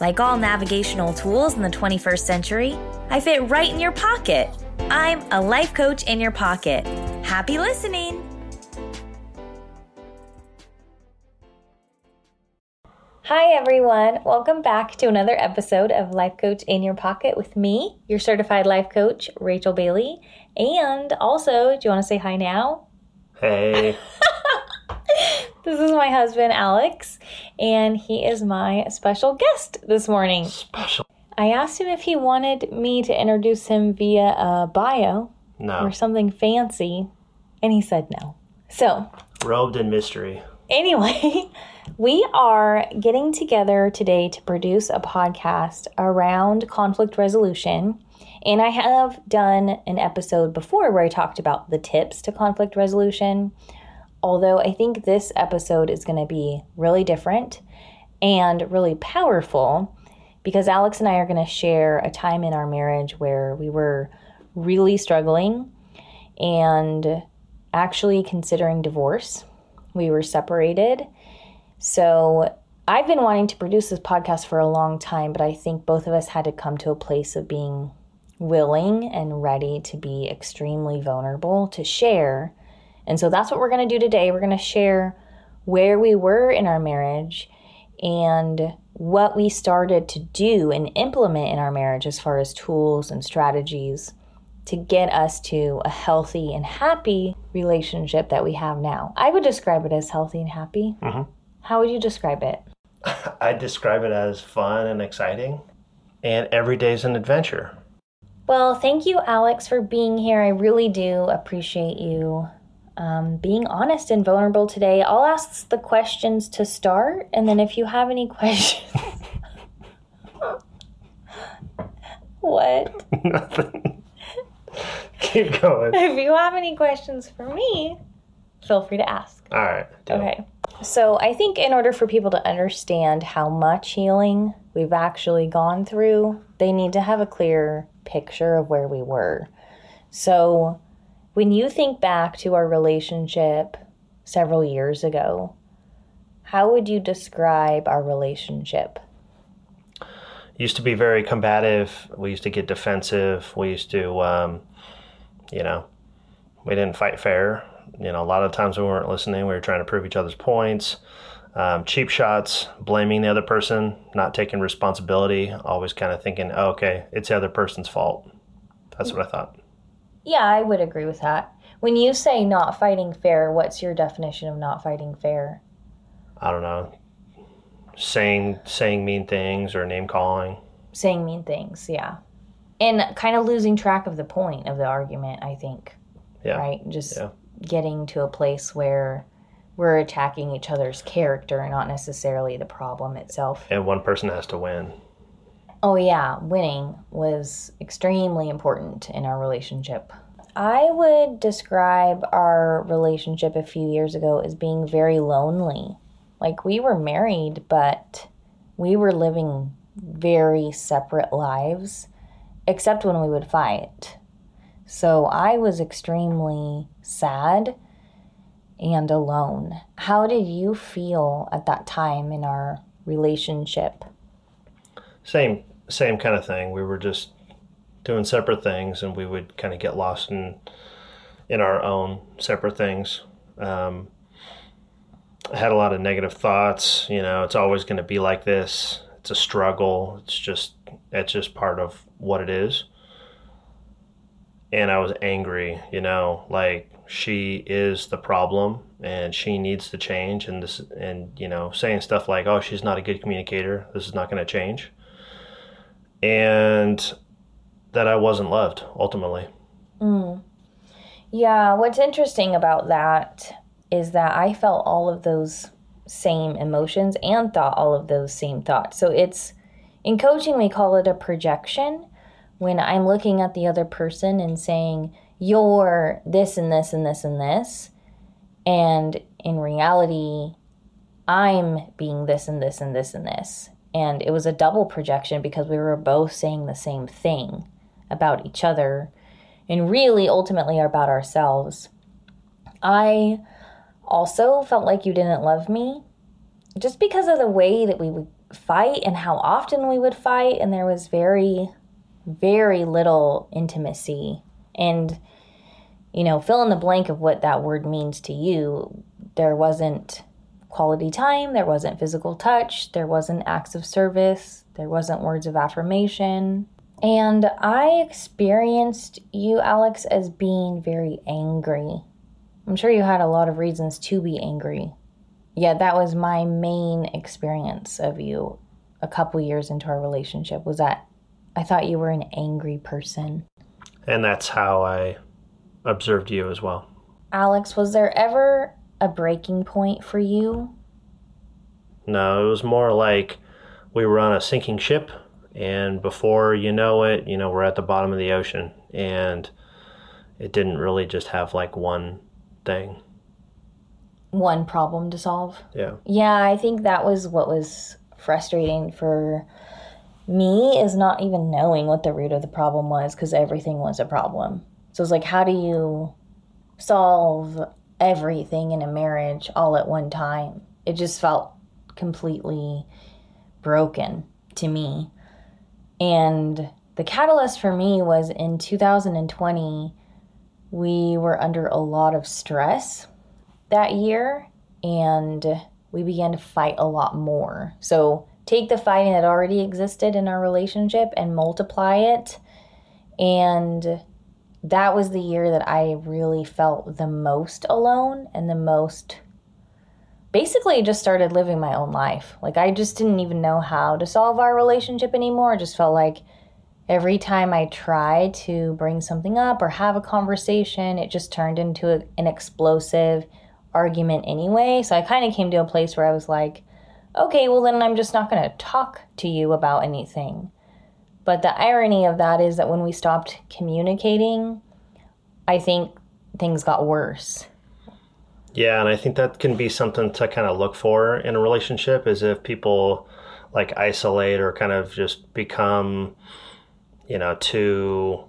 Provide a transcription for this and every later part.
Like all navigational tools in the 21st century, I fit right in your pocket. I'm a life coach in your pocket. Happy listening! Hi, everyone. Welcome back to another episode of Life Coach in Your Pocket with me, your certified life coach, Rachel Bailey. And also, do you want to say hi now? Hey. This is my husband, Alex, and he is my special guest this morning. Special. I asked him if he wanted me to introduce him via a bio No. or something fancy, and he said no. So, Robed in mystery. anyway, we are getting together today to produce a podcast around conflict resolution. And I have done an episode before where I talked about the tips to conflict resolution. Although I think this episode is going to be really different and really powerful because Alex and I are going to share a time in our marriage where we were really struggling and actually considering divorce. We were separated. So I've been wanting to produce this podcast for a long time, but I think both of us had to come to a place of being willing and ready to be extremely vulnerable to share. And so that's what we're going to do today. We're going to share where we were in our marriage and what we started to do and implement in our marriage as far as tools and strategies to get us to a healthy and happy relationship that we have now. I would describe it as healthy and happy. Mhm. How would you describe it? I describe it as fun and exciting, and every day is an adventure. Well, thank you, Alex, for being here. I really do appreciate you um, being honest and vulnerable today. I'll ask the questions to start, and then if you have any questions. what? Nothing. Keep going. If you have any questions for me, feel free to ask. All right. deal. Okay. So I think in order for people to understand how much healing we've actually gone through, they need to have a clear picture of where we were. So when you think back to our relationship several years ago, how would you describe our relationship? Used to be very combative. We used to get defensive. We used to, um, you know, we didn't fight fair. You know, a lot of times we weren't listening. We were trying to prove each other's points. Um, cheap shots, blaming the other person, not taking responsibility, always kind of thinking, oh, okay, it's the other person's fault. That's what I thought. Yeah, I would agree with that. When you say not fighting fair, what's your definition of not fighting fair? I don't know, saying saying mean things or name calling. saying mean things, yeah. And kind of losing track of the point of the argument, I think. Yeah. Right? Just Yeah. getting to a place where we're attacking each other's character and not necessarily the problem itself. And one person has to win. Oh, yeah, winning was extremely important in our relationship. I would describe our relationship a few years ago as being very lonely. Like, we were married, but we were living very separate lives, except when we would fight. So I was extremely sad and alone. How did you feel at that time in our relationship? Same same kind of thing. We were just doing separate things, and we would kind of get lost in in our own separate things. Um, I had a lot of negative thoughts. You know, it's always going to be like this. It's a struggle. It's just it's just part of what it is. And I was angry. You know, like she is the problem, and she needs to change. And this, and you know, saying stuff like, "Oh, she's not a good communicator. This is not going to change." And that I wasn't loved ultimately. Mm. Yeah, what's interesting about that is that I felt all of those same emotions and thought all of those same thoughts. So it's In coaching, we call it a projection when I'm looking at the other person and saying, You're this and this and this and this. And in reality, I'm being this and this and this and this. And it was a double projection because we were both saying the same thing about each other and really ultimately about ourselves. I also felt like you didn't love me just because of the way that we would fight and how often we would fight. And there was very, very little intimacy. And, you know, fill in the blank of what that word means to you. There wasn't quality time, there wasn't physical touch, there wasn't acts of service, there wasn't words of affirmation. And I experienced you, Alex, as being very angry. I'm sure you had a lot of reasons to be angry. Yeah, that was my main experience of you a couple years into our relationship was that I thought you were an angry person. And that's how I observed you as well. Alex, was there ever a breaking point for you? No, it was more like we were on a sinking ship, and before you know it, you know, we're at the bottom of the ocean, and it didn't really just have like one thing. One problem to solve? Yeah. Yeah, I think that was what was frustrating for me is not even knowing what the root of the problem was because everything was a problem. So it's like, how do you solve everything in a marriage all at one time? It just felt completely broken to me. And the catalyst for me was in 2020, we were under a lot of stress that year and we began to fight a lot more. So take the fighting that already existed in our relationship and multiply it. And that was the year that I really felt the most alone and the most basically just started living my own life. Like I just didn't even know how to solve our relationship anymore. I just felt like every time I tried to bring something up or have a conversation, it just turned into a, an explosive argument anyway. So I kind of came to a place where I was like, okay, well, then I'm just not going to talk to you about anything. But the irony of that is that when we stopped communicating, I think things got worse. Yeah, and I think that can be something to kind of look for in a relationship is if people like isolate or kind of just become, you know, too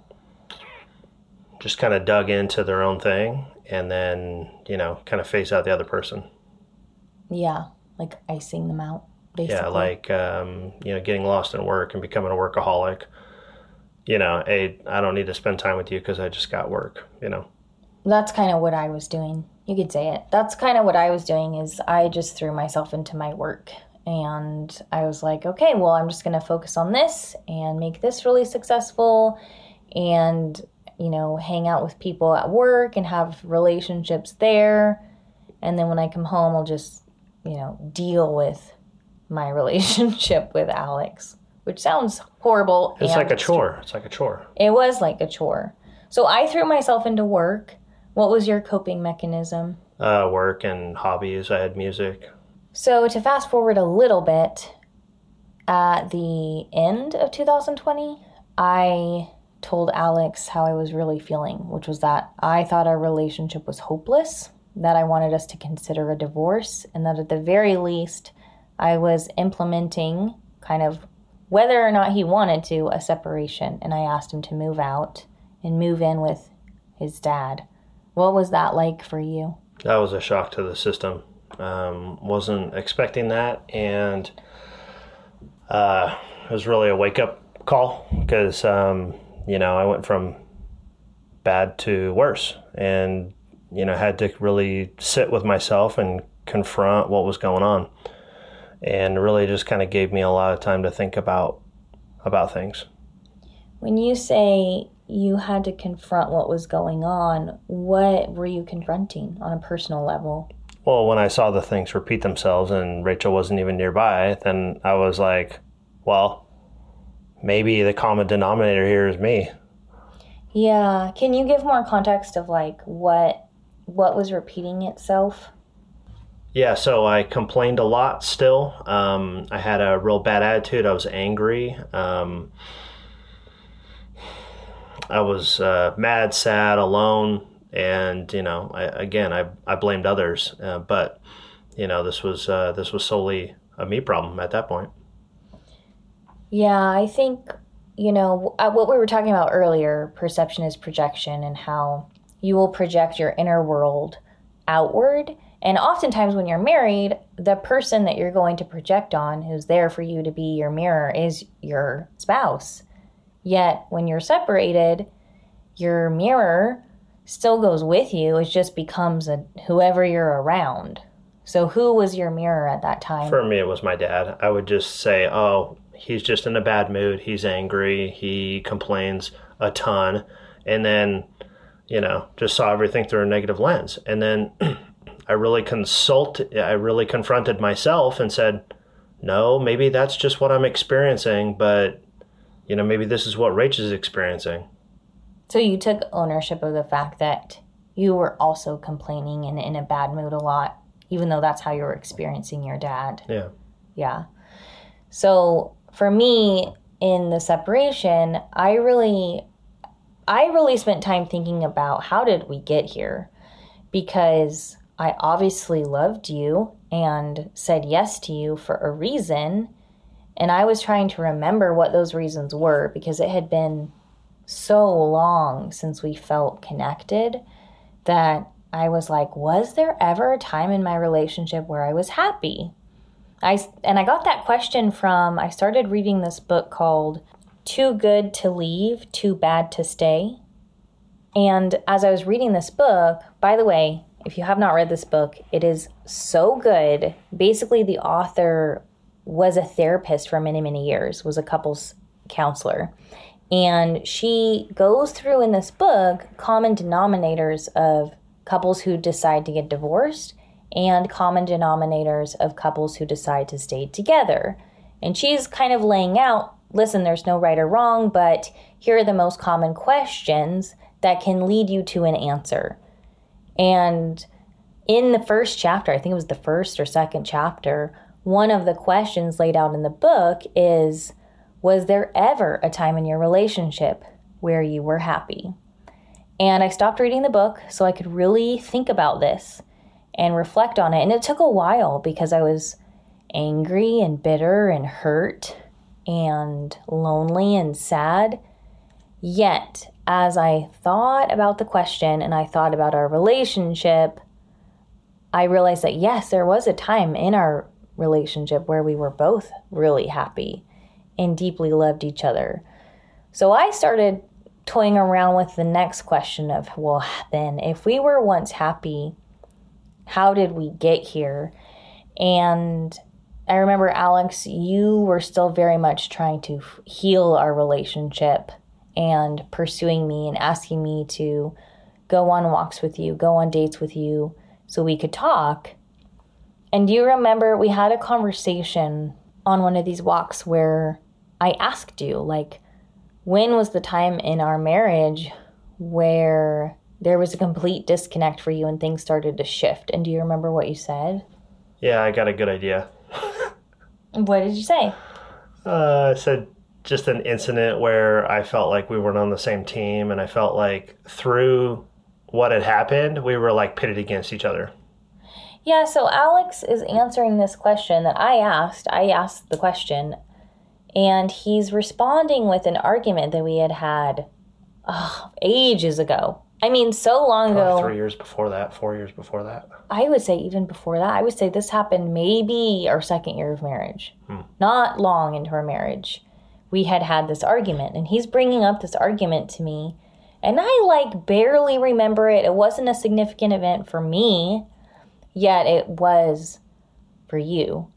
just kind of dug into their own thing and then, you know, kind of face out the other person. Yeah, like icing them out, basically. Yeah, like, um, you know, getting lost in work and becoming a workaholic. You know, hey, I don't need to spend time with you because I just got work, you know. That's kind of what I was doing you could say it. That's kind of what I was doing is I just threw myself into my work and I was like, okay, well, I'm just going to focus on this and make this really successful and you know, hang out with people at work and have relationships there. And then when I come home, I'll just, you know, deal with my relationship with Alex, which sounds horrible. It's like a chore. It's like a chore. It was like a chore. So I threw myself into work what was your coping mechanism? Uh, work and hobbies. I had music. So, to fast forward a little bit, at the end of 2020, I told Alex how I was really feeling, which was that I thought our relationship was hopeless, that I wanted us to consider a divorce, and that at the very least, I was implementing kind of whether or not he wanted to a separation. And I asked him to move out and move in with his dad. What was that like for you? That was a shock to the system. Um, wasn't expecting that, and uh, it was really a wake up call because um, you know I went from bad to worse, and you know had to really sit with myself and confront what was going on, and really just kind of gave me a lot of time to think about about things. When you say you had to confront what was going on, what were you confronting on a personal level? Well, when I saw the things repeat themselves and Rachel wasn't even nearby, then I was like, well, maybe the common denominator here is me. Yeah. Can you give more context of like what what was repeating itself? Yeah, so I complained a lot still. Um, I had a real bad attitude. I was angry. Um, I was uh, mad, sad, alone. And, you know, I, again, I, I blamed others. Uh, but, you know, this was, uh, this was solely a me problem at that point. Yeah, I think, you know, uh, what we were talking about earlier perception is projection, and how you will project your inner world outward. And oftentimes, when you're married, the person that you're going to project on, who's there for you to be your mirror, is your spouse. Yet, when you're separated, your mirror still goes with you. It just becomes a, whoever you're around. So, who was your mirror at that time? For me, it was my dad. I would just say, oh, he's just in a bad mood. He's angry. He complains a ton. And then, you know, just saw everything through a negative lens. And then I really consult, I really confronted myself and said, no, maybe that's just what I'm experiencing, but, you know, maybe this is what Rach is experiencing. So you took ownership of the fact that you were also complaining and in a bad mood a lot, even though that's how you were experiencing your dad. Yeah. Yeah. So for me in the separation, I really I really spent time thinking about how did we get here? Because I obviously loved you and said yes to you for a reason. And I was trying to remember what those reasons were because it had been so long since we felt connected that I was like, was there ever a time in my relationship where I was happy? I and I got that question from I started reading this book called Too Good to Leave, Too Bad to Stay. And as I was reading this book, by the way, if you have not read this book, it is so good. Basically, the author was a therapist for many, many years, was a couples counselor. And she goes through in this book common denominators of couples who decide to get divorced and common denominators of couples who decide to stay together. And she's kind of laying out listen, there's no right or wrong, but here are the most common questions that can lead you to an answer. And in the first chapter, I think it was the first or second chapter, one of the questions laid out in the book is Was there ever a time in your relationship where you were happy? And I stopped reading the book so I could really think about this and reflect on it. And it took a while because I was angry and bitter and hurt and lonely and sad. Yet, as I thought about the question and I thought about our relationship, I realized that yes, there was a time in our relationship where we were both really happy and deeply loved each other. So I started toying around with the next question of, well, then, if we were once happy, how did we get here? And I remember, Alex, you were still very much trying to heal our relationship and pursuing me and asking me to go on walks with you, go on dates with you so we could talk. And do you remember we had a conversation on one of these walks where I asked you, like, when was the time in our marriage where there was a complete disconnect for you and things started to shift. And do you remember what you said? Yeah, I got a good idea. what did you say? Uh, I said just an incident where I felt like we weren't on the same team, and I felt like through what had happened, we were like pitted against each other. Yeah, so Alex is answering this question that I asked. I asked the question, and he's responding with an argument that we had had oh, ages ago I mean, so long Probably ago. Three years before that, four years before that. I would say even before that. I would say this happened maybe our second year of marriage. Hmm. Not long into our marriage. We had had this argument, and he's bringing up this argument to me. And I like barely remember it. It wasn't a significant event for me, yet it was for you.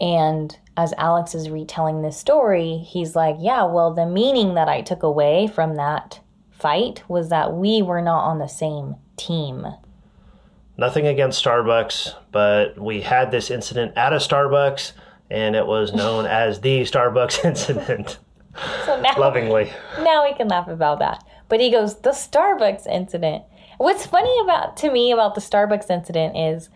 And as Alex is retelling this story, he's like, Yeah, well, the meaning that I took away from that fight was that we were not on the same team. Nothing against Starbucks, but we had this incident at a Starbucks, and it was known as the Starbucks incident. So now, lovingly. Now we can laugh about that. But he goes, the Starbucks incident. What's funny about to me about the Starbucks incident is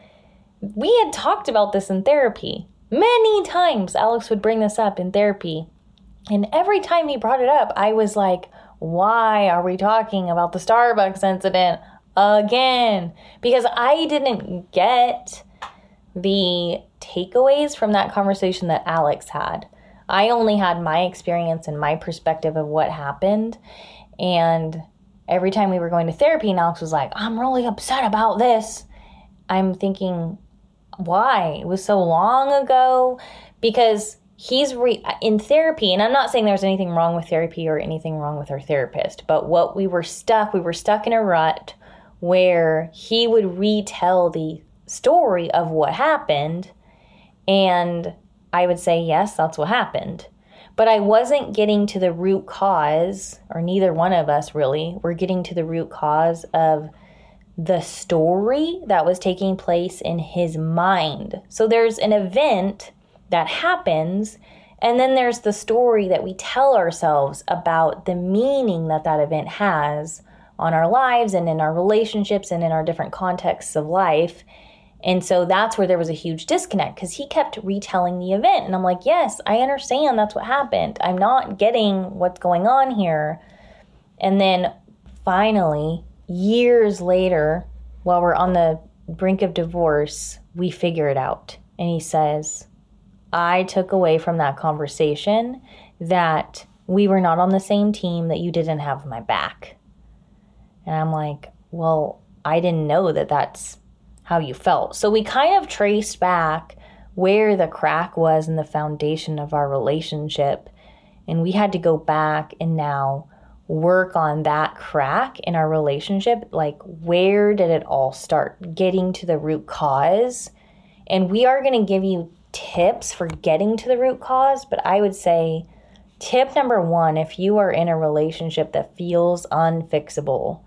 we had talked about this in therapy. Many times Alex would bring this up in therapy. And every time he brought it up, I was like, why are we talking about the Starbucks incident again? Because I didn't get the takeaways from that conversation that Alex had. I only had my experience and my perspective of what happened. And every time we were going to therapy, and Alex was like, I'm really upset about this. I'm thinking, why? It was so long ago. Because he's re- in therapy, and I'm not saying there's anything wrong with therapy or anything wrong with our therapist, but what we were stuck, we were stuck in a rut where he would retell the story of what happened. And I would say, yes, that's what happened. But I wasn't getting to the root cause, or neither one of us really were getting to the root cause of the story that was taking place in his mind. So there's an event that happens, and then there's the story that we tell ourselves about the meaning that that event has on our lives and in our relationships and in our different contexts of life. And so that's where there was a huge disconnect because he kept retelling the event. And I'm like, yes, I understand that's what happened. I'm not getting what's going on here. And then finally, years later, while we're on the brink of divorce, we figure it out. And he says, I took away from that conversation that we were not on the same team, that you didn't have my back. And I'm like, well, I didn't know that that's how you felt. So we kind of traced back where the crack was in the foundation of our relationship. And we had to go back and now work on that crack in our relationship. Like, where did it all start? Getting to the root cause. And we are going to give you tips for getting to the root cause, but I would say tip number one if you are in a relationship that feels unfixable,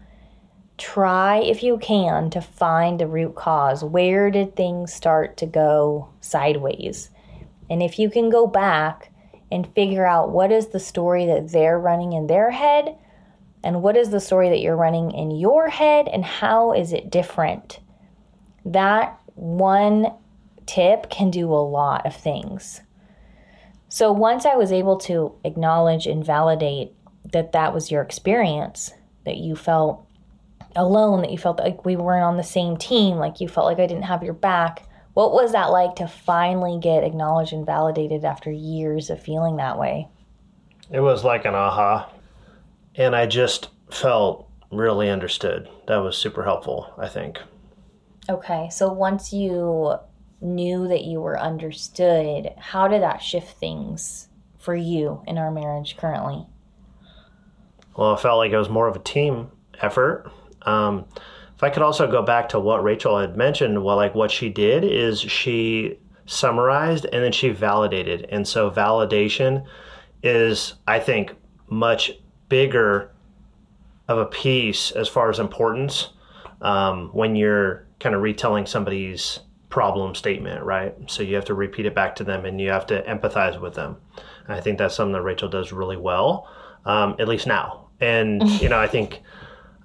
try if you can to find the root cause. Where did things start to go sideways? And if you can go back and figure out what is the story that they're running in their head and what is the story that you're running in your head and how is it different? That one tip can do a lot of things. So once I was able to acknowledge and validate that that was your experience, that you felt alone, that you felt like we weren't on the same team, like you felt like I didn't have your back. What was that like to finally get acknowledged and validated after years of feeling that way? It was like an aha. And I just felt really understood. That was super helpful, I think. Okay, so once you knew that you were understood, how did that shift things for you in our marriage currently? Well, it felt like it was more of a team effort. Um, if I could also go back to what Rachel had mentioned, well, like what she did is she summarized and then she validated. And so validation is, I think, much bigger of a piece as far as importance um, when you're kind of retelling somebody's problem statement, right? So you have to repeat it back to them and you have to empathize with them. And I think that's something that Rachel does really well, um, at least now. And, you know, I think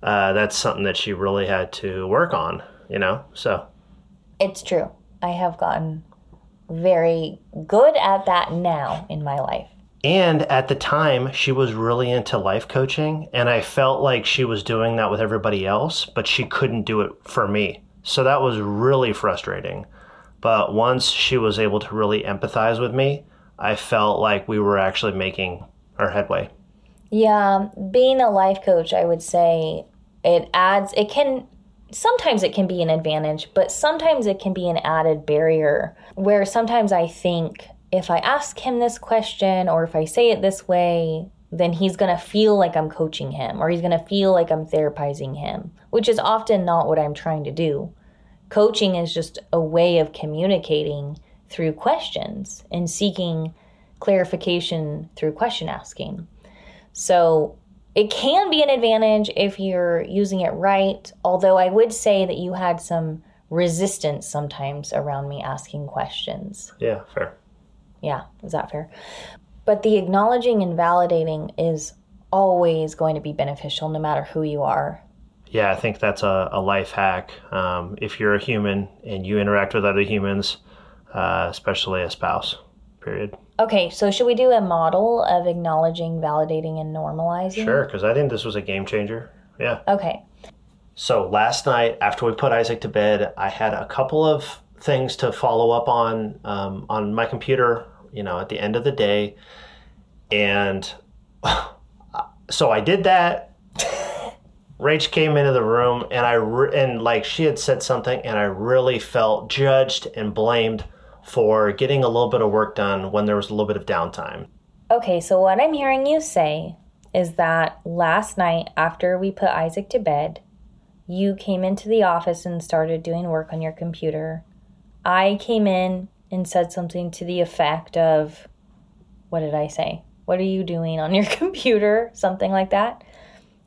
uh, that's something that she really had to work on, you know? So it's true. I have gotten very good at that now in my life. And at the time, she was really into life coaching, and I felt like she was doing that with everybody else, but she couldn't do it for me. So that was really frustrating. But once she was able to really empathize with me, I felt like we were actually making our headway. Yeah, being a life coach, I would say it adds, it can, sometimes it can be an advantage, but sometimes it can be an added barrier where sometimes I think if I ask him this question or if I say it this way, then he's going to feel like I'm coaching him or he's going to feel like I'm therapizing him, which is often not what I'm trying to do. Coaching is just a way of communicating through questions and seeking clarification through question asking. So it can be an advantage if you're using it right, although I would say that you had some resistance sometimes around me asking questions. Yeah, fair. Yeah, is that fair? But the acknowledging and validating is always going to be beneficial no matter who you are. yeah, I think that's a, a life hack. Um, if you're a human and you interact with other humans, uh, especially a spouse, period. Okay, so should we do a model of acknowledging, validating, and normalizing? Sure, because I think this was a game changer. Yeah. Okay. So last night, after we put Isaac to bed, I had a couple of things to follow up on um, on my computer. You know, at the end of the day, and so I did that. Rach came into the room, and I re- and like she had said something, and I really felt judged and blamed for getting a little bit of work done when there was a little bit of downtime. Okay, so what I'm hearing you say is that last night after we put Isaac to bed, you came into the office and started doing work on your computer. I came in and said something to the effect of, What did I say? What are you doing on your computer? Something like that.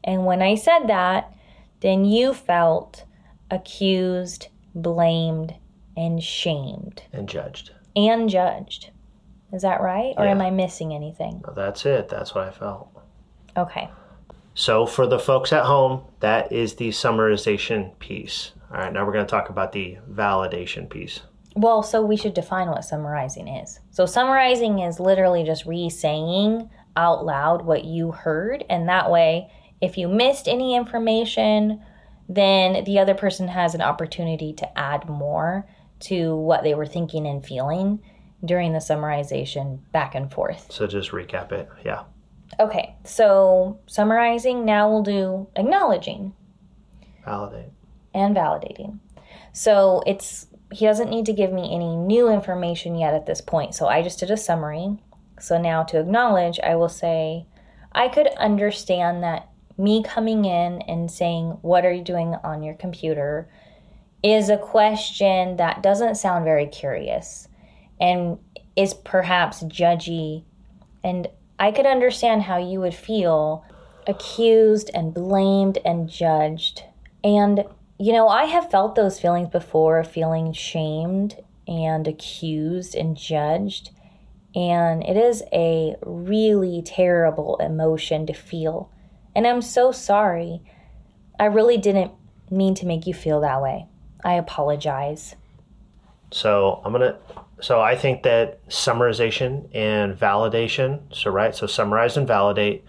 And when I said that, then you felt accused, blamed, and shamed and judged. and judged. Is that right? Or Yeah. am I missing anything? That's it. That's what I felt. Okay. So for the folks at home, that is the summarization piece. All right, now we're going to talk about the validation piece. Well, so we should define what summarizing is. So, summarizing is literally just re saying out loud what you heard. And that way, if you missed any information, then the other person has an opportunity to add more to what they were thinking and feeling during the summarization back and forth. So just recap it. Yeah. Okay, so summarizing, now we'll do acknowledging. Validate. and validating. So it's he doesn't need to give me any new information yet at this point. So I just did a summary. So now to acknowledge, I will say I could understand that me coming in and saying what are you doing on your computer is a question that doesn't sound very curious and is perhaps judgy and I could understand how you would feel accused and blamed and judged. And, you know, I have felt those feelings before feeling shamed and accused and judged. And it is a really terrible emotion to feel. And I'm so sorry. I really didn't mean to make you feel that way. I apologize. So I'm gonna. So I think that summarization and validation. So right. So summarize and validate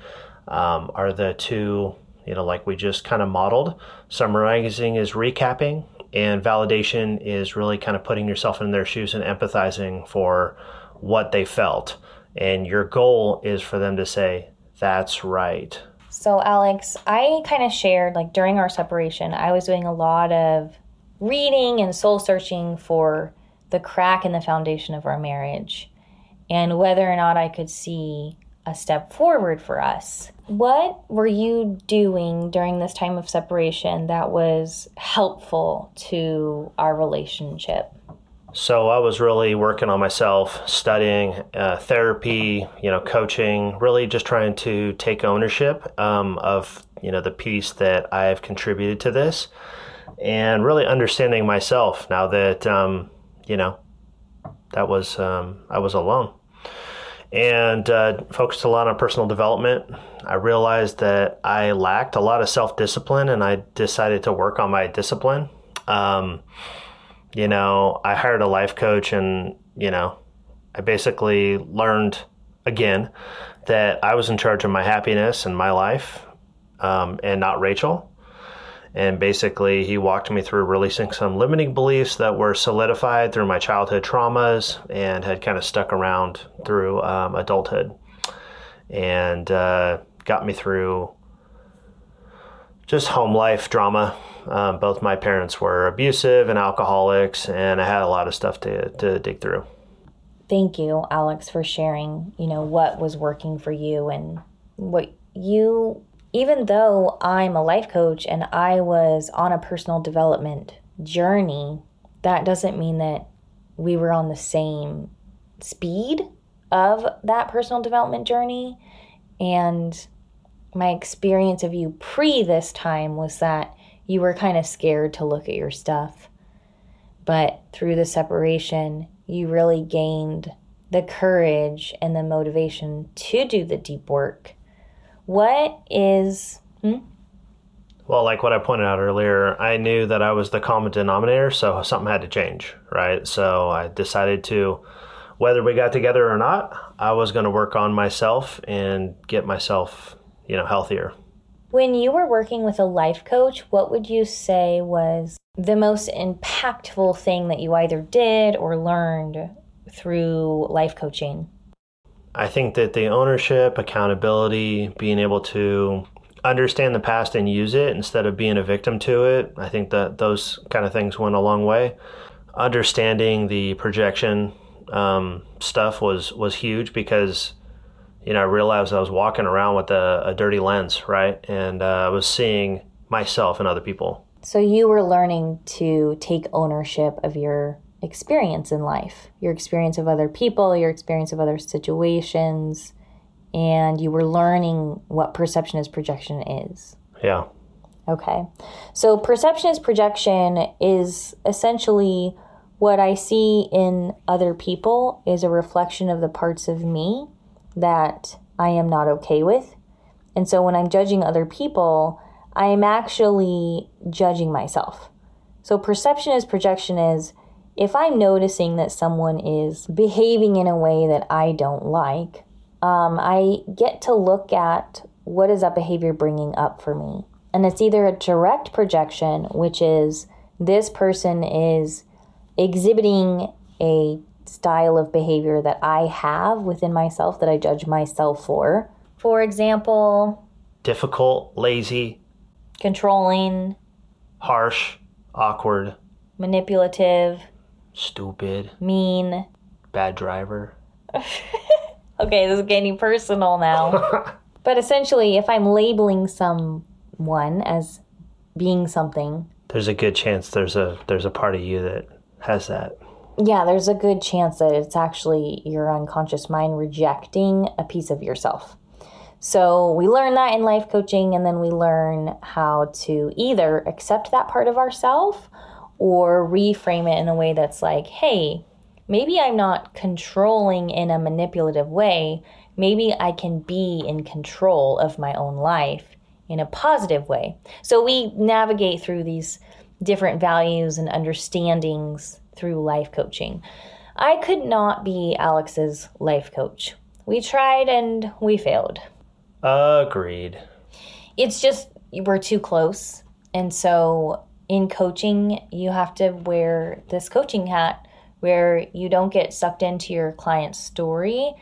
um, are the two. You know, like we just kind of modeled. Summarizing is recapping, and validation is really kind of putting yourself in their shoes and empathizing for what they felt. And your goal is for them to say, "That's right." So, Alex, I kind of shared, like during our separation, I was doing a lot of reading and soul searching for the crack in the foundation of our marriage and whether or not I could see a step forward for us. What were you doing during this time of separation that was helpful to our relationship? So I was really working on myself, studying uh, therapy, you know, coaching, really just trying to take ownership um, of you know the piece that I've contributed to this, and really understanding myself now that um, you know that was um, I was alone, and uh, focused a lot on personal development. I realized that I lacked a lot of self discipline, and I decided to work on my discipline. Um, you know, I hired a life coach and, you know, I basically learned again that I was in charge of my happiness and my life um, and not Rachel. And basically, he walked me through releasing some limiting beliefs that were solidified through my childhood traumas and had kind of stuck around through um, adulthood and uh, got me through just home life drama. Um, both my parents were abusive and alcoholics, and I had a lot of stuff to, to dig through. Thank you, Alex, for sharing, you know, what was working for you and what you even though I'm a life coach and I was on a personal development journey, that doesn't mean that we were on the same speed of that personal development journey. And my experience of you pre this time was that you were kind of scared to look at your stuff. But through the separation, you really gained the courage and the motivation to do the deep work. What is. Hmm? Well, like what I pointed out earlier, I knew that I was the common denominator, so something had to change, right? So I decided to, whether we got together or not, I was going to work on myself and get myself, you know, healthier. When you were working with a life coach, what would you say was the most impactful thing that you either did or learned through life coaching? I think that the ownership, accountability, being able to understand the past and use it instead of being a victim to it, I think that those kind of things went a long way. Understanding the projection um, stuff was was huge because you know I realized I was walking around with a, a dirty lens, right, and uh, I was seeing myself and other people. So you were learning to take ownership of your experience in life, your experience of other people, your experience of other situations, and you were learning what perception is projection is. Yeah. Okay. So perception is projection is essentially what I see in other people is a reflection of the parts of me that I am not okay with. And so when I'm judging other people, I am actually judging myself. So perception is projection is if I'm noticing that someone is behaving in a way that I don't like, um, I get to look at what is that behavior bringing up for me. And it's either a direct projection, which is this person is exhibiting a style of behavior that I have within myself that I judge myself for. For example, difficult, lazy, controlling, harsh, awkward, manipulative, stupid, mean, bad driver. okay, this is getting personal now. but essentially, if I'm labeling someone as being something, there's a good chance there's a there's a part of you that has that. Yeah, there's a good chance that it's actually your unconscious mind rejecting a piece of yourself. So we learn that in life coaching, and then we learn how to either accept that part of ourselves or reframe it in a way that's like, hey, maybe I'm not controlling in a manipulative way. Maybe I can be in control of my own life in a positive way. So we navigate through these different values and understandings through life coaching. I could not be Alex's life coach. We tried and we failed. Agreed. It's just we're too close. And so in coaching, you have to wear this coaching hat where you don't get sucked into your client's story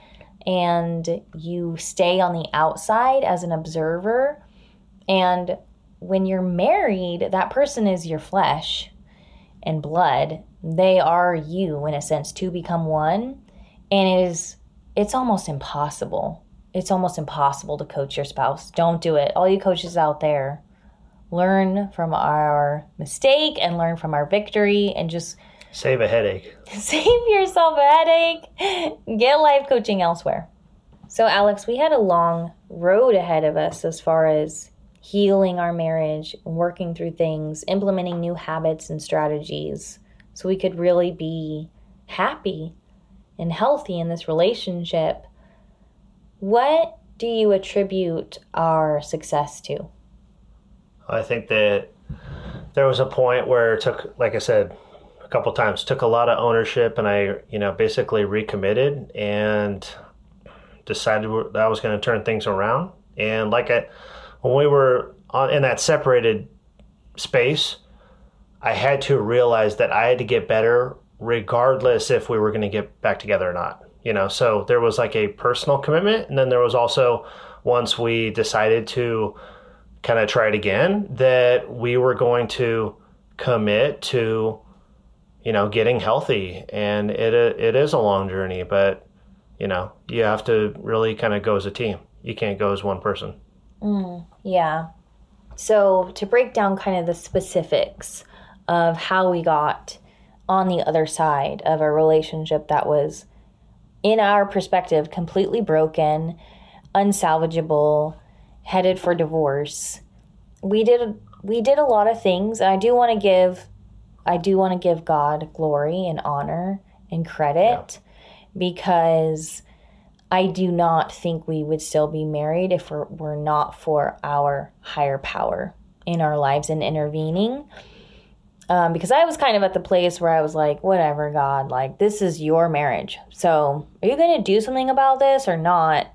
and you stay on the outside as an observer. And when you're married, that person is your flesh and blood. They are you in a sense to become one. And it is it's almost impossible. It's almost impossible to coach your spouse. Don't do it. All you coaches out there, learn from our mistake and learn from our victory and just save a headache. Save yourself a headache. Get life coaching elsewhere. So, Alex, we had a long road ahead of us as far as healing our marriage, working through things, implementing new habits and strategies so we could really be happy and healthy in this relationship. What do you attribute our success to? I think that there was a point where it took, like I said, a couple times, took a lot of ownership, and I, you know, basically recommitted and decided that I was going to turn things around. And like I, when we were on, in that separated space, I had to realize that I had to get better regardless if we were going to get back together or not. You know, so there was like a personal commitment, and then there was also once we decided to kind of try it again? That we were going to commit to you know getting healthy. And it it is a long journey but you know you have to really kind of go as a team. You can't go as one person. Mm, yeah. So to break down kind of the specifics of how we got on the other side of a relationship that was in our perspective completely broken unsalvageable headed for divorce. We did we did a lot of things, and I do want to give I do want to give God glory and honor and credit yeah. because I do not think we would still be married if we're, we're not for our higher power. in our lives and intervening. Um, because I was kind of at the place where I was like, whatever, God, like, this is your marriage. So, are you going to do something about this or not?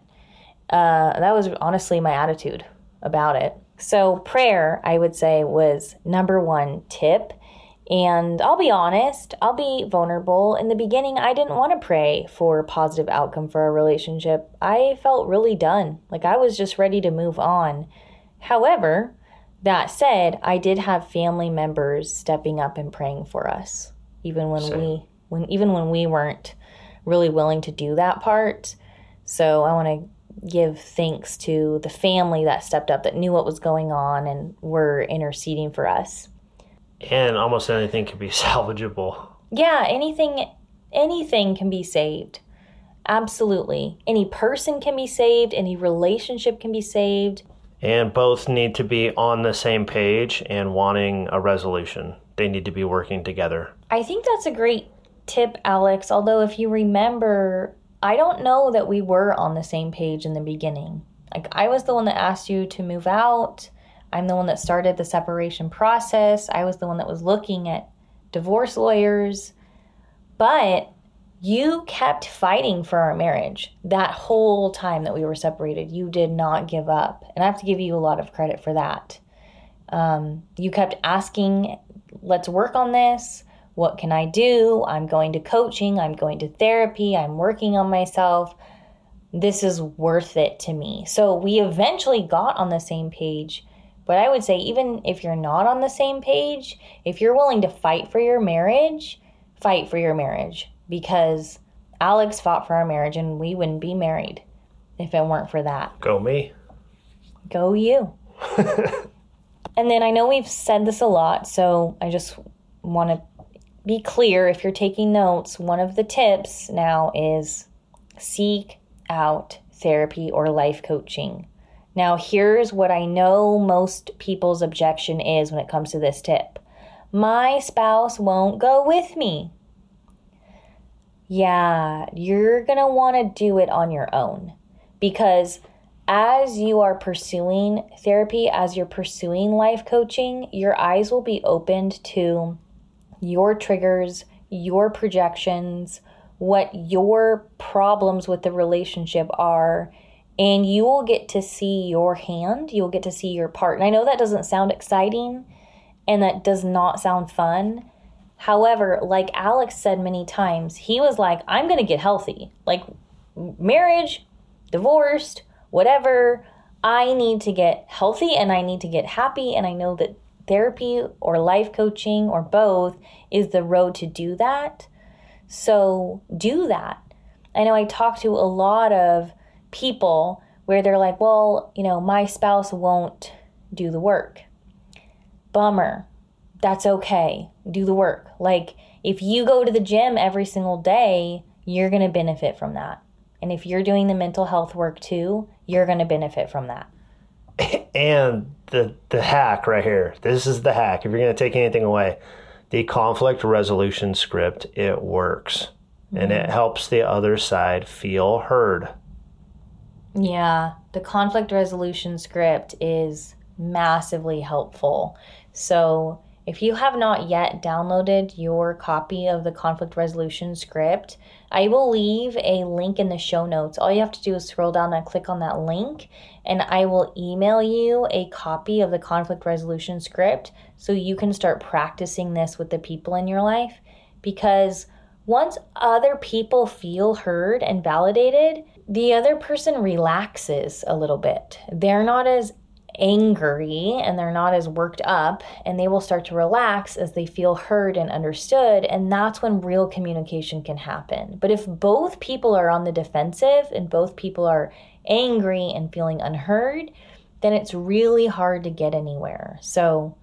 Uh, that was honestly my attitude about it. So, prayer, I would say, was number one tip. And I'll be honest, I'll be vulnerable. In the beginning, I didn't want to pray for a positive outcome for a relationship. I felt really done. Like I was just ready to move on. However, that said, I did have family members stepping up and praying for us, even when Same. we when even when we weren't really willing to do that part. So I want to give thanks to the family that stepped up, that knew what was going on, and were interceding for us. And almost anything can be salvageable. Yeah, anything anything can be saved. Absolutely. Any person can be saved, any relationship can be saved. And both need to be on the same page and wanting a resolution. They need to be working together. I think that's a great tip, Alex. Although, if you remember, I don't know that we were on the same page in the beginning. Like, I was the one that asked you to move out. I'm the one that started the separation process. I was the one that was looking at divorce lawyers. But you kept fighting for our marriage that whole time that we were separated. You did not give up. And I have to give you a lot of credit for that. Um, you kept asking, let's work on this. What can I do? I'm going to coaching. I'm going to therapy. I'm working on myself. This is worth it to me. So we eventually got on the same page. But I would say, even if you're not on the same page, if you're willing to fight for your marriage, fight for your marriage because Alex fought for our marriage and we wouldn't be married if it weren't for that. Go me. Go you. and then I know we've said this a lot, so I just want to be clear if you're taking notes, one of the tips now is seek out therapy or life coaching. Now, here's what I know most people's objection is when it comes to this tip my spouse won't go with me. Yeah, you're going to want to do it on your own because as you are pursuing therapy, as you're pursuing life coaching, your eyes will be opened to your triggers, your projections, what your problems with the relationship are, and you will get to see your hand. You'll get to see your part. And I know that doesn't sound exciting and that does not sound fun, However, like Alex said many times, he was like, I'm going to get healthy. Like marriage, divorced, whatever. I need to get healthy and I need to get happy. And I know that therapy or life coaching or both is the road to do that. So do that. I know I talk to a lot of people where they're like, well, you know, my spouse won't do the work. Bummer that's okay. Do the work. Like, if you go to the gym every single day, you're going to benefit from that. And if you're doing the mental health work too, you're going to benefit from that. And the the hack right here. This is the hack. If you're going to take anything away, the conflict resolution script, it works. Mm-hmm. And it mm-hmm. helps the other side feel heard. Yeah, the conflict resolution script is massively helpful. So, if you have not yet downloaded your copy of the conflict resolution script, I will leave a link in the show notes. All you have to do is scroll down and click on that link, and I will email you a copy of the conflict resolution script so you can start practicing this with the people in your life. Because once other people feel heard and validated, the other person relaxes a little bit. They're not as angry and they're not as worked up and they will start to relax as they feel heard and understood and that's when real communication can happen. But if both people are on the defensive and both people are angry and feeling unheard then it's really hard to get anywhere. So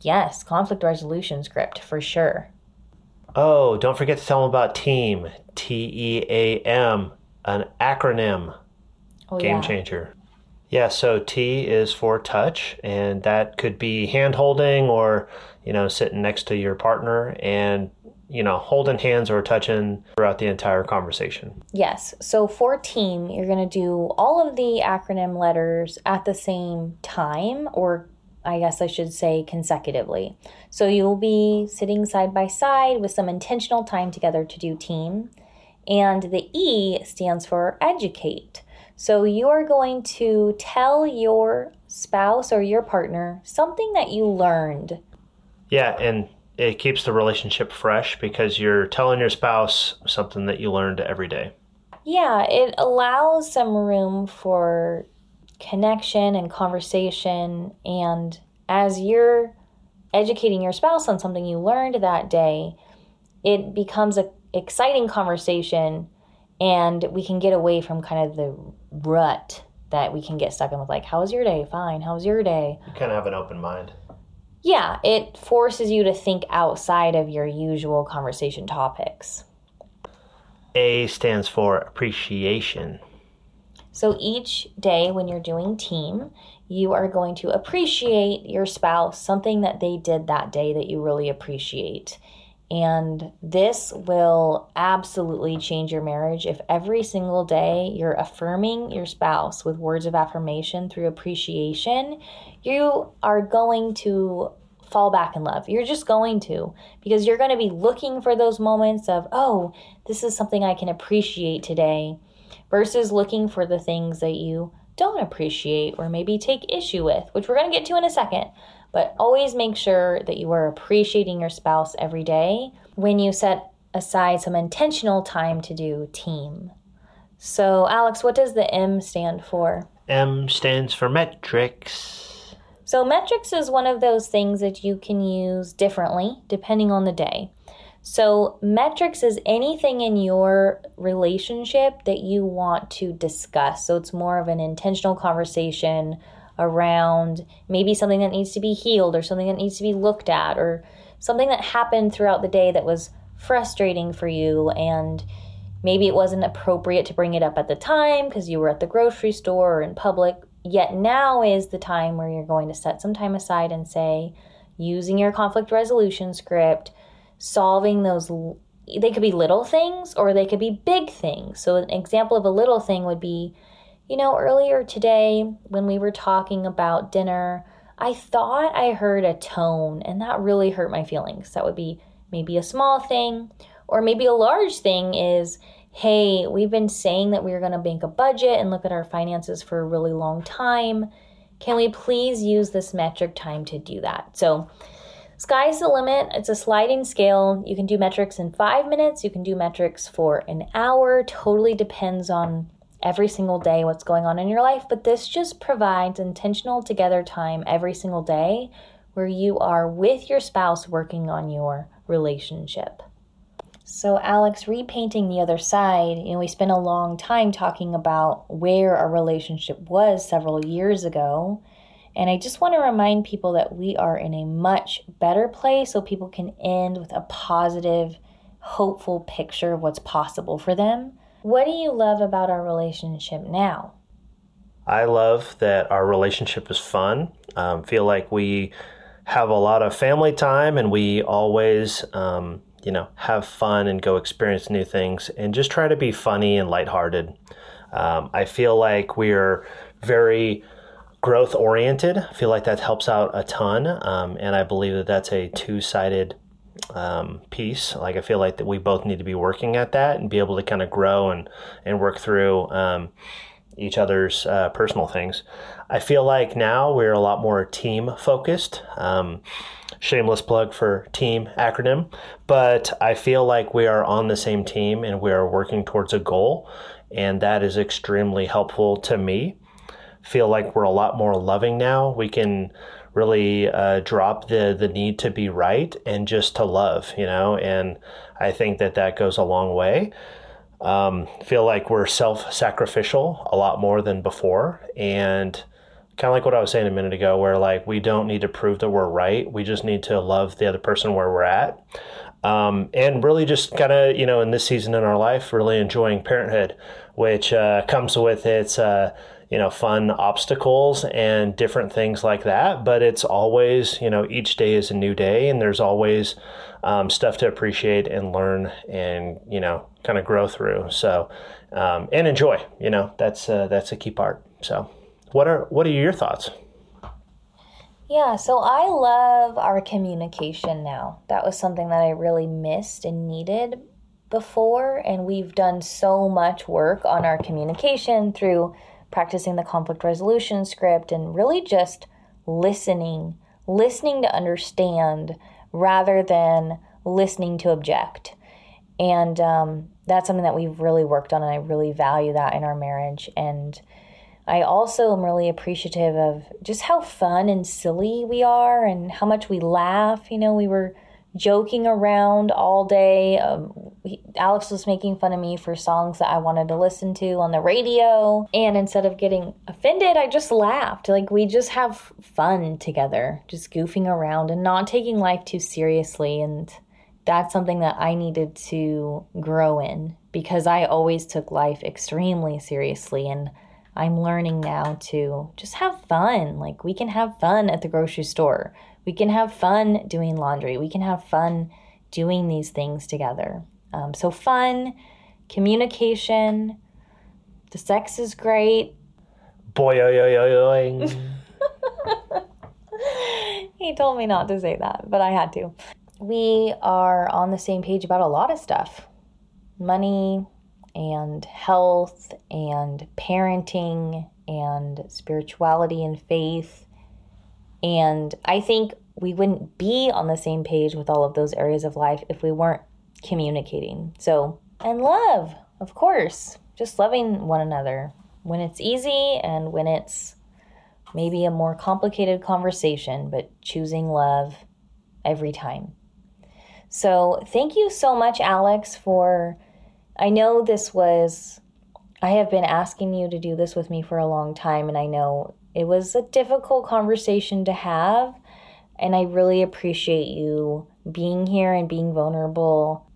yes conflict resolution script for sure. Oh don't forget to tell them about team t-e-a-m an acronym. Oh, game yeah. changer yeah, so T is for touch, and that could be hand holding or, you know, sitting next to your partner and, you know, holding hands or touching throughout the entire conversation. Yes. So for team, you're going to do all of the acronym letters at the same time or I guess I should say consecutively. So you'll be sitting side by side with some intentional time together to do team. And the E stands for educate. So you are going to tell your spouse or your partner something that you learned. Yeah, and it keeps the relationship fresh because you're telling your spouse something that you learned every day. Yeah, it allows some room for connection and conversation. And as you're educating your spouse on something you learned that day, it becomes an exciting conversation and we can get away from kind of the rut that we can get stuck in with like how was your day? Fine. How was your day? You kind of have an open mind. Yeah it forces you to think outside of your usual conversation topics. A stands for appreciation. So each day when you're doing team you are going to appreciate your spouse something that they did that day that you really appreciate and this will absolutely change your marriage if every single day you're affirming your spouse with words of affirmation through appreciation. You are going to fall back in love. You're just going to because you're going to be looking for those moments of, oh, this is something I can appreciate today versus looking for the things that you don't appreciate or maybe take issue with, which we're going to get to in a second. But always make sure that you are appreciating your spouse every day when you set aside some intentional time to do team. So, Alex, what does the M stand for? M stands for metrics. So, metrics is one of those things that you can use differently depending on the day. So, metrics is anything in your relationship that you want to discuss. So, it's more of an intentional conversation around maybe something that needs to be healed or something that needs to be looked at or something that happened throughout the day that was frustrating for you and maybe it wasn't appropriate to bring it up at the time because you were at the grocery store or in public. Yet now is the time where you're going to set some time aside and say using your conflict resolution script solving those they could be little things or they could be big things. So an example of a little thing would be you know, earlier today when we were talking about dinner, I thought I heard a tone and that really hurt my feelings. That would be maybe a small thing, or maybe a large thing is hey, we've been saying that we are going to bank a budget and look at our finances for a really long time. Can we please use this metric time to do that? So, sky's the limit. It's a sliding scale. You can do metrics in five minutes, you can do metrics for an hour. Totally depends on every single day what's going on in your life, but this just provides intentional together time every single day where you are with your spouse working on your relationship. So, Alex, repainting the other side, you know, we spent a long time talking about where our relationship was several years ago. And I just want to remind people that we are in a much better place so people can end with a positive, hopeful picture of what's possible for them. What do you love about our relationship now? I love that our relationship is fun. Um, feel like we have a lot of family time and we always, um, you know, have fun and go experience new things and just try to be funny and lighthearted. Um, I feel like we're very growth oriented. I feel like that helps out a ton. Um, and I believe that that's a two sided um, piece. Like I feel like that we both need to be working at that and be able to kind of grow and and work through um, each other's uh, personal things. I feel like now we're a lot more team focused. Um, shameless plug for team acronym, but I feel like we are on the same team and we are working towards a goal, and that is extremely helpful to me. Feel like we're a lot more loving now. We can really uh, drop the the need to be right and just to love, you know. And I think that that goes a long way. Um, feel like we're self sacrificial a lot more than before, and kind of like what I was saying a minute ago, where like we don't need to prove that we're right. We just need to love the other person where we're at. Um, and really just kind of, you know, in this season in our life, really enjoying parenthood, which uh, comes with its, uh, you know, fun obstacles and different things like that. But it's always, you know, each day is a new day and there's always um, stuff to appreciate and learn and, you know, kind of grow through. So, um, and enjoy, you know, that's, uh, that's a key part. So what are, what are your thoughts? Yeah, so I love our communication now. That was something that I really missed and needed before, and we've done so much work on our communication through practicing the conflict resolution script and really just listening, listening to understand rather than listening to object. And um, that's something that we've really worked on, and I really value that in our marriage. And I also am really appreciative of just how fun and silly we are and how much we laugh. You know, we were joking around all day. Um, he, Alex was making fun of me for songs that I wanted to listen to on the radio. And instead of getting offended, I just laughed. Like, we just have fun together, just goofing around and not taking life too seriously. And that's something that I needed to grow in because I always took life extremely seriously. And I'm learning now to just have fun. Like, we can have fun at the grocery store we can have fun doing laundry. We can have fun doing these things together. Um, so, fun, communication, the sex is great. Boy, oy, oy, oy, oy. he told me not to say that, but I had to. We are on the same page about a lot of stuff money and health and parenting and spirituality and faith and I think we wouldn't be on the same page with all of those areas of life if we weren't communicating. So, and love, of course, just loving one another when it's easy and when it's maybe a more complicated conversation, but choosing love every time. So, thank you so much, Alex, for. I know this was. I have been asking you to do this with me for a long time, and I know it was a difficult conversation to have, and I really appreciate you being here and being vulnerable.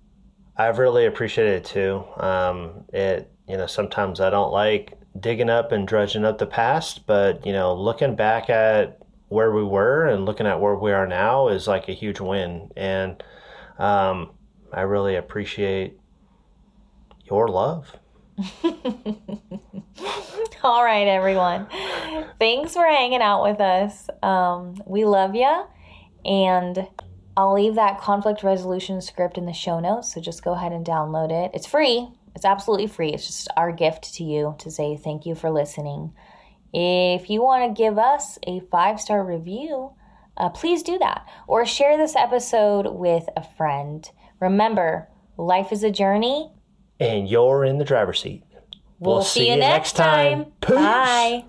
I've really appreciated it too. Um, it you know sometimes I don't like digging up and dredging up the past, but you know looking back at where we were and looking at where we are now is like a huge win, and um, I really appreciate your love. All right, everyone. Thanks for hanging out with us. Um, we love you. And I'll leave that conflict resolution script in the show notes. So just go ahead and download it. It's free, it's absolutely free. It's just our gift to you to say thank you for listening. If you want to give us a five star review, uh, please do that. Or share this episode with a friend. Remember, life is a journey and you're in the driver's seat. We'll, we'll see, see, you next time. time. Bye.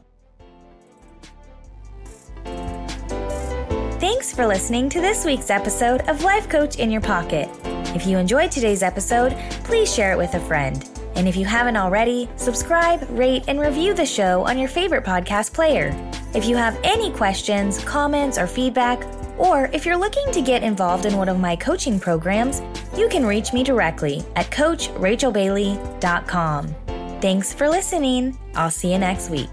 Thanks for listening to this week's episode of Life Coach in Your Pocket. If you enjoyed today's episode, please share it with a friend. And if you haven't already, subscribe, rate, and review the show on your favorite podcast player. If you have any questions, comments, or feedback, or if you're looking to get involved in one of my coaching programs, you can reach me directly at CoachRachelBailey.com. Thanks for listening. I'll see you next week.